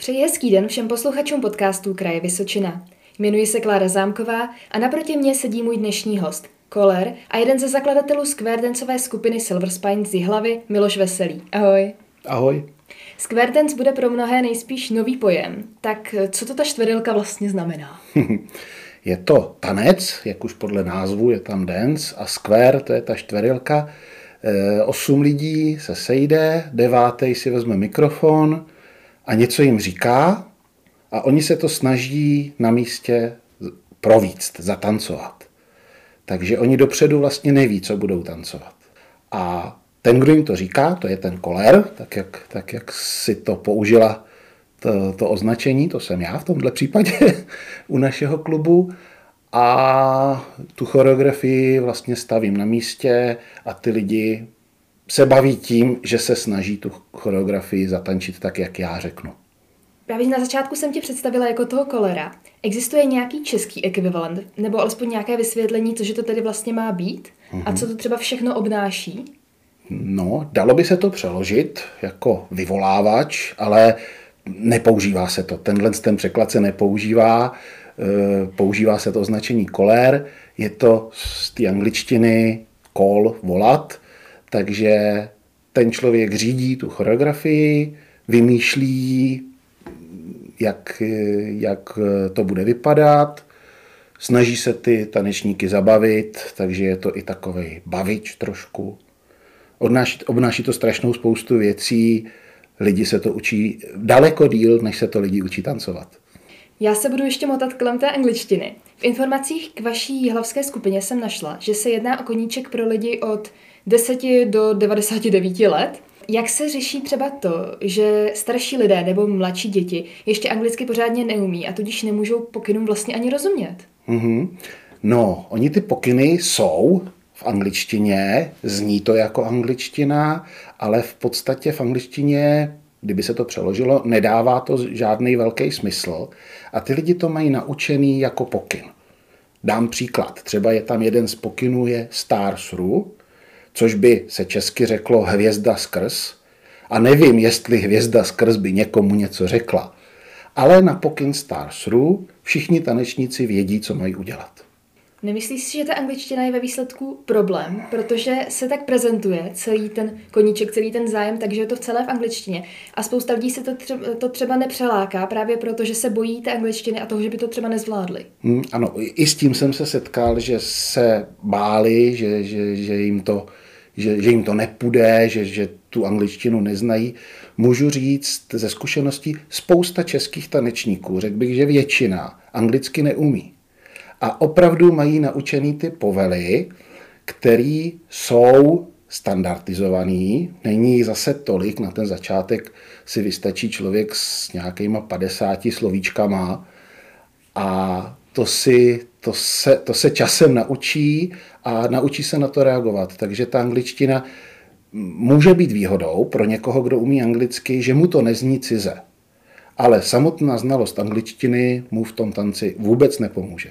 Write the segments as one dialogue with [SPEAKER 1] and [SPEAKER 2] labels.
[SPEAKER 1] Přeji hezký den všem posluchačům podcastů Kraje Vysočina. Jmenuji se Klára Zámková a naproti mě sedí můj dnešní host, Koler a jeden ze zakladatelů skverdencové skupiny Silver Spine z Jihlavy, Miloš Veselý. Ahoj.
[SPEAKER 2] Ahoj.
[SPEAKER 1] Square dance bude pro mnohé nejspíš nový pojem. Tak co to ta čtverilka vlastně znamená?
[SPEAKER 2] je to tanec, jak už podle názvu je tam dance a square, to je ta čtverilka. E, osm lidí se sejde, devátý si vezme mikrofon a něco jim říká a oni se to snaží na místě províct, zatancovat. Takže oni dopředu vlastně neví, co budou tancovat. A ten, kdo jim to říká, to je ten koler, tak jak, tak jak si to použila to, to označení, to jsem já v tomhle případě u našeho klubu. A tu choreografii vlastně stavím na místě a ty lidi se baví tím, že se snaží tu choreografii zatančit tak, jak já řeknu.
[SPEAKER 1] Právě na začátku jsem tě představila jako toho kolera. Existuje nějaký český ekvivalent, nebo alespoň nějaké vysvětlení, co že to tedy vlastně má být? Mm-hmm. A co to třeba všechno obnáší?
[SPEAKER 2] No, dalo by se to přeložit jako vyvolávač, ale nepoužívá se to. Tenhle ten překlad se nepoužívá, e, používá se to označení kolér, je to z té angličtiny call, volat, takže ten člověk řídí tu choreografii, vymýšlí, jak, jak to bude vypadat, snaží se ty tanečníky zabavit, takže je to i takový bavič trošku. Odnáší, obnáší to strašnou spoustu věcí, lidi se to učí daleko díl, než se to lidi učí tancovat.
[SPEAKER 1] Já se budu ještě motat kolem té angličtiny. V informacích k vaší jihlavské skupině jsem našla, že se jedná o koníček pro lidi od 10 do 99 let. Jak se řeší třeba to, že starší lidé nebo mladší děti ještě anglicky pořádně neumí a tudíž nemůžou pokynům vlastně ani rozumět?
[SPEAKER 2] Mm-hmm. No, oni ty pokyny jsou, v angličtině, zní to jako angličtina, ale v podstatě v angličtině, kdyby se to přeložilo, nedává to žádný velký smysl a ty lidi to mají naučený jako pokyn. Dám příklad. Třeba je tam jeden z pokynů je Star Through, což by se česky řeklo hvězda skrz. A nevím, jestli hvězda skrz by někomu něco řekla. Ale na pokyn Star Through všichni tanečníci vědí, co mají udělat.
[SPEAKER 1] Nemyslíš si, že ta angličtina je ve výsledku problém, protože se tak prezentuje celý ten koníček, celý ten zájem, takže je to v celé v angličtině. A spousta lidí se to třeba, to třeba nepřeláká právě proto, že se bojí té angličtiny a toho, že by to třeba nezvládli.
[SPEAKER 2] Hmm, ano, i s tím jsem se setkal, že se báli, že, že, že jim to že, že jim to nepůjde, že, že tu angličtinu neznají. Můžu říct ze zkušeností spousta českých tanečníků, řekl bych, že většina anglicky neumí a opravdu mají naučený ty povely, které jsou standardizovaný, není zase tolik, na ten začátek si vystačí člověk s nějakýma 50 slovíčkama a to, si, to, se, to se časem naučí a naučí se na to reagovat. Takže ta angličtina může být výhodou pro někoho, kdo umí anglicky, že mu to nezní cize. Ale samotná znalost angličtiny mu v tom tanci vůbec nepomůže.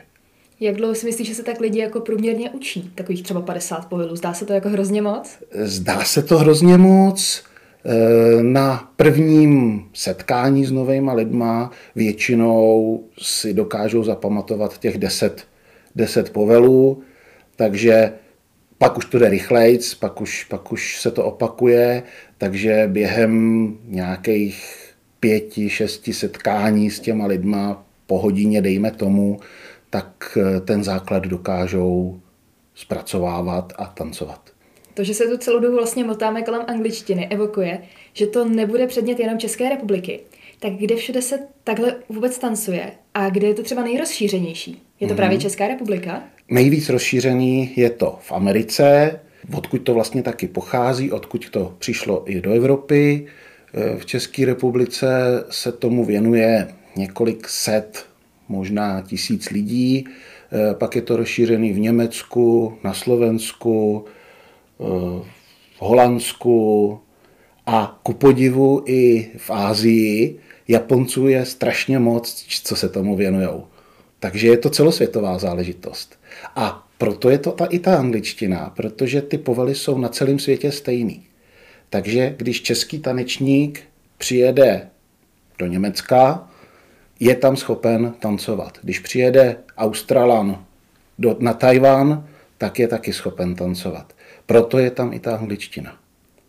[SPEAKER 1] Jak dlouho si myslíš, že se tak lidi jako průměrně učí? Takových třeba 50 pohylů. Zdá se to jako hrozně moc?
[SPEAKER 2] Zdá se to hrozně moc. E, na prvním setkání s novými lidma většinou si dokážou zapamatovat těch 10, 10 povelů, takže pak už to jde rychlejc, pak už, pak už se to opakuje, takže během nějakých pěti, šesti setkání s těma lidma po hodině, dejme tomu, tak eh, ten základ dokážou zpracovávat a tancovat.
[SPEAKER 1] To, že se tu celou dobu vlastně motáme kolem angličtiny, evokuje, že to nebude předmět jenom České republiky. Tak kde všude se takhle vůbec tancuje a kde je to třeba nejrozšířenější? Je to mm-hmm. právě Česká republika?
[SPEAKER 2] Nejvíc rozšířený je to v Americe, odkud to vlastně taky pochází, odkud to přišlo i do Evropy. Eh, v České republice se tomu věnuje několik set možná tisíc lidí. Eh, pak je to rozšířený v Německu, na Slovensku, v Holandsku a ku podivu i v Ázii. Japonců je strašně moc, co se tomu věnují. Takže je to celosvětová záležitost. A proto je to ta, i ta angličtina, protože ty povely jsou na celém světě stejný. Takže když český tanečník přijede do Německa, je tam schopen tancovat. Když přijede Australan do, na Tajván, tak je taky schopen tancovat. Proto je tam i ta angličtina.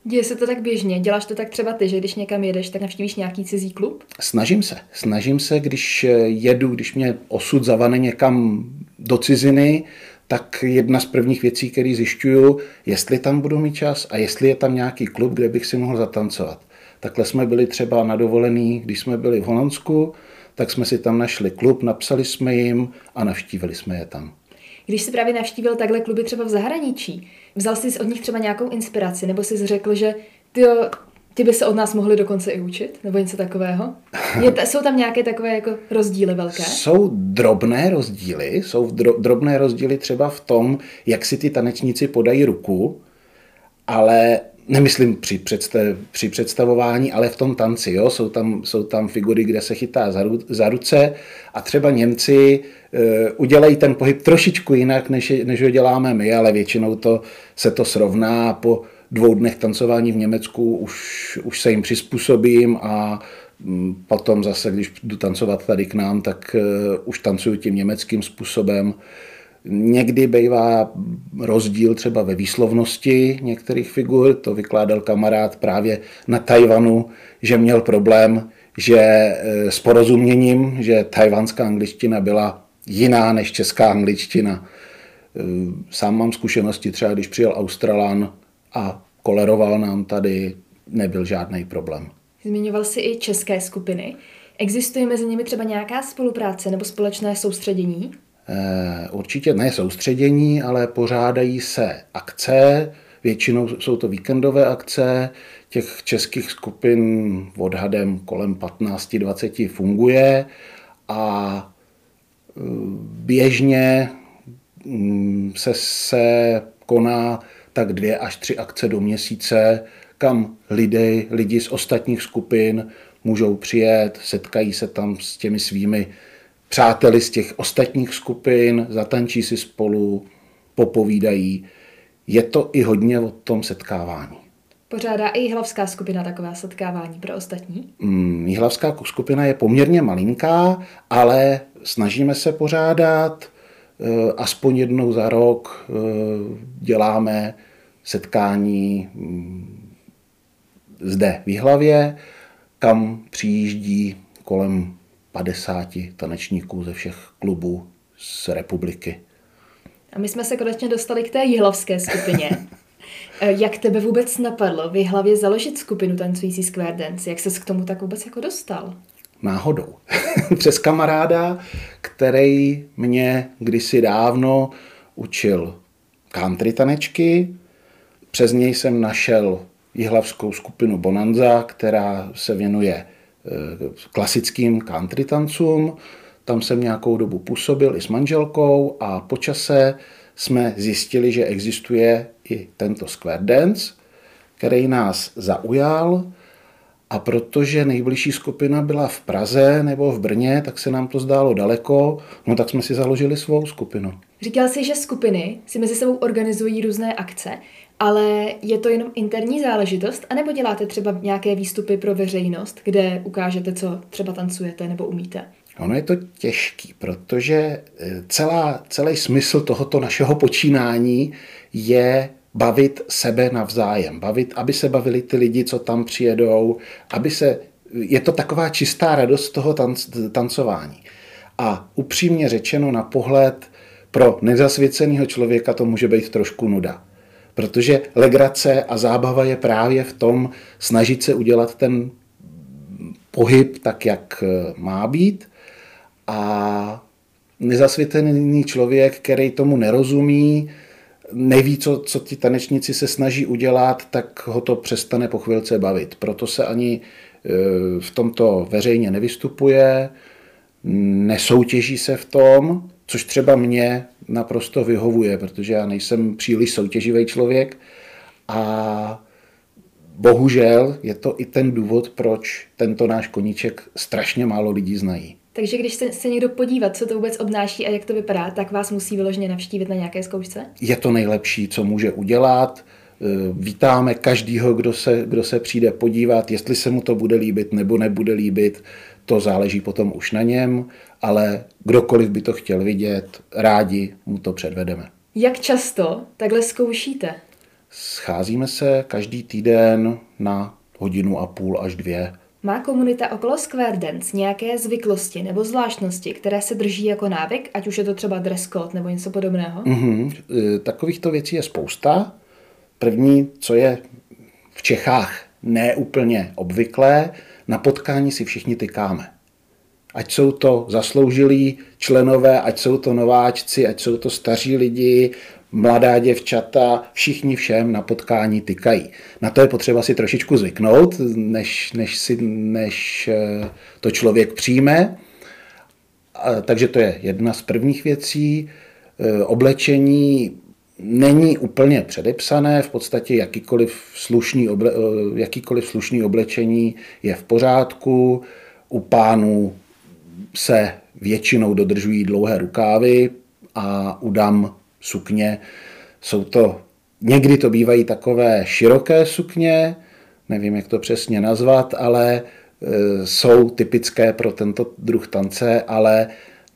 [SPEAKER 1] Děje se to tak běžně? Děláš to tak třeba ty, že když někam jedeš, tak navštívíš nějaký cizí klub?
[SPEAKER 2] Snažím se. Snažím se, když jedu, když mě osud zavane někam do ciziny, tak jedna z prvních věcí, které zjišťuju, jestli tam budu mít čas a jestli je tam nějaký klub, kde bych si mohl zatancovat. Takhle jsme byli třeba na dovolený, když jsme byli v Holandsku, tak jsme si tam našli klub, napsali jsme jim a navštívili jsme je tam.
[SPEAKER 1] Když jsi právě navštívil takhle kluby třeba v zahraničí, vzal jsi od nich třeba nějakou inspiraci, nebo jsi řekl, že ty ty by se od nás mohli dokonce i učit, nebo něco takového? Je, jsou tam nějaké takové jako rozdíly velké?
[SPEAKER 2] Jsou drobné rozdíly, jsou dro, drobné rozdíly třeba v tom, jak si ty tanečníci podají ruku, ale nemyslím při, představ, při představování, ale v tom tanci. Jo? Jsou, tam, jsou tam figury, kde se chytá za, ru, za ruce a třeba Němci e, udělají ten pohyb trošičku jinak, než, než ho děláme my, ale většinou to, se to srovná po dvou dnech tancování v Německu už, už se jim přizpůsobím a mm, potom zase, když jdu tancovat tady k nám, tak e, už tancuju tím německým způsobem. Někdy bývá rozdíl třeba ve výslovnosti některých figur, to vykládal kamarád právě na Tajvanu, že měl problém že e, s porozuměním, že tajvanská angličtina byla jiná než česká angličtina. E, sám mám zkušenosti, třeba když přijel Australan a koleroval nám tady, nebyl žádný problém.
[SPEAKER 1] Zmiňoval jsi i české skupiny. Existuje mezi nimi třeba nějaká spolupráce nebo společné soustředění?
[SPEAKER 2] Eh, určitě ne soustředění, ale pořádají se akce, většinou jsou to víkendové akce, těch českých skupin odhadem kolem 15-20 funguje. A eh, běžně mm, se, se koná tak dvě až tři akce do měsíce, kam lidé, lidi z ostatních skupin můžou přijet, setkají se tam s těmi svými přáteli z těch ostatních skupin, zatančí si spolu, popovídají. Je to i hodně o tom setkávání.
[SPEAKER 1] Pořádá i jihlavská skupina taková setkávání pro ostatní?
[SPEAKER 2] Mm, jihlavská skupina je poměrně malinká, ale snažíme se pořádat. Eh, aspoň jednou za rok eh, děláme setkání mm, zde v Jihlavě, kam přijíždí kolem 50 tanečníků ze všech klubů z republiky.
[SPEAKER 1] A my jsme se konečně dostali k té jihlavské skupině. Eh, jak tebe vůbec napadlo v Jihlavě založit skupinu tancující square dance? Jak ses k tomu tak vůbec jako dostal?
[SPEAKER 2] Náhodou. Přes kamaráda, který mě kdysi dávno učil country tanečky. Přes něj jsem našel jihlavskou skupinu Bonanza, která se věnuje klasickým country tancům. Tam jsem nějakou dobu působil i s manželkou a po čase jsme zjistili, že existuje i tento square dance, který nás zaujal a protože nejbližší skupina byla v Praze nebo v Brně, tak se nám to zdálo daleko, no tak jsme si založili svou skupinu.
[SPEAKER 1] Říkal jsi, že skupiny si mezi sebou organizují různé akce ale je to jenom interní záležitost, anebo děláte třeba nějaké výstupy pro veřejnost, kde ukážete, co třeba tancujete nebo umíte?
[SPEAKER 2] Ono je to těžký, protože e, celá, celý smysl tohoto našeho počínání je bavit sebe navzájem, bavit, aby se bavili ty lidi, co tam přijedou, aby se, je to taková čistá radost toho tanc, tancování. A upřímně řečeno na pohled pro nezasvěceného člověka to může být trošku nuda. Protože legrace a zábava je právě v tom snažit se udělat ten pohyb tak, jak eh, má být a nezasvětený člověk, který tomu nerozumí, neví, co, co ti tanečníci se snaží udělat, tak ho to přestane po chvilce bavit. Proto se ani eh, v tomto veřejně nevystupuje, nesoutěží se v tom, což třeba mě naprosto vyhovuje, protože já nejsem příliš soutěživý člověk a bohužel je to i ten důvod, proč tento náš koníček strašně málo lidí znají.
[SPEAKER 1] Takže když se, se někdo podívat, co to vůbec obnáší a jak to vypadá, tak vás musí vyloženě navštívit na nějaké zkoušce?
[SPEAKER 2] Je to nejlepší, co může udělat. E, vítáme každýho, kdo se, kdo se přijde podívat, jestli se mu to bude líbit nebo nebude líbit. to záleží potom už na něm, ale kdokoliv by to chtěl vidět, rádi mu to předvedeme.
[SPEAKER 1] Jak často takhle zkoušíte?
[SPEAKER 2] Scházíme se každý týden na hodinu a půl až dvě.
[SPEAKER 1] Má komunita okolo Square Dance nějaké zvyklosti nebo zvláštnosti, které se drží jako návyk, ať už je to třeba dress code nebo něco podobného?
[SPEAKER 2] Mm-hmm. Takovýchto věcí je spousta. První, co je v Čechách neúplně obvyklé, na potkání si všichni tykáme. Ať jsou to zasloužilí členové, ať jsou to nováčci, ať jsou to staří lidi, mladá děvčata, všichni všem na potkání tykají. Na to je potřeba si trošičku zvyknout, než, než, si, než eh, to člověk přijme. Takže to je jedna z prvních věcí. Eh, oblečení není úplně předepsané, v podstatě jakýkoliv slušný, oble, eh, jakýkoliv slušný oblečení je v pořádku. U pánů se většinou dodržují dlouhé rukávy a u dam sukně jsou to, někdy to bývají takové široké sukně, nevím, jak to přesně nazvat, ale e, jsou typické pro tento druh tance, ale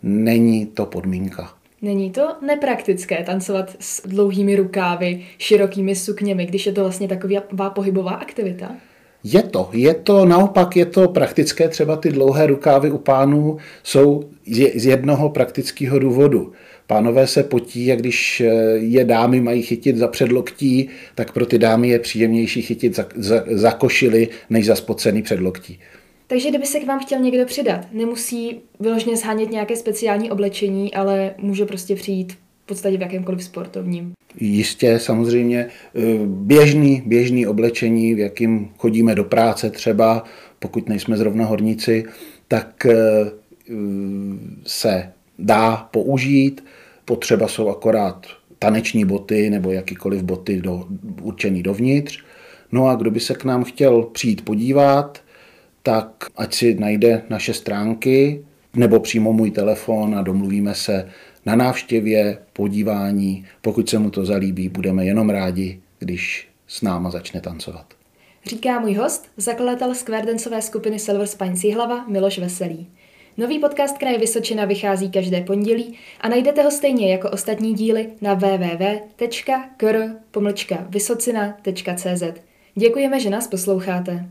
[SPEAKER 2] není to podmínka.
[SPEAKER 1] Není to nepraktické tancovat s dlouhými rukávy, širokými sukněmi, když je to vlastně taková pohybová aktivita?
[SPEAKER 2] Je to, je to, naopak je to praktické, třeba ty dlouhé rukávy u pánů jsou z jednoho praktického důvodu. Pánové se potí a když eh, je dámy mají chytit za předloktí, tak pro ty dámy je příjemnější chytit za, za, za košily, než za spocený předloktí.
[SPEAKER 1] Takže kdyby se k vám chtěl někdo přidat, nemusí vyloženě zhánět nějaké speciální oblečení, ale může prostě přijít v podstatě v jakémkoliv sportovním.
[SPEAKER 2] Jistě, samozřejmě eh, běžný, běžný oblečení, v jakým chodíme do práce třeba, pokud nejsme zrovna horníci, tak eh, se dá použít. Potřeba jsou akorát taneční boty nebo jakýkoliv boty do, určený dovnitř. No a kdo by se k nám chtěl přijít podívat, tak ať si najde naše stránky nebo přímo můj telefon a domluvíme se na návštěvě, podívání. Pokud se mu to zalíbí, budeme jenom rádi, když s náma začne tancovat.
[SPEAKER 1] Říká můj host, zakladatel skverdencové skupiny Silver Spine Hlava Miloš Veselý. Nový podcast Kraje Vysočina vychází každé pondělí a najdete ho stejně jako ostatní díly na www.kr.vysocina.cz. Děkujeme, že nás posloucháte.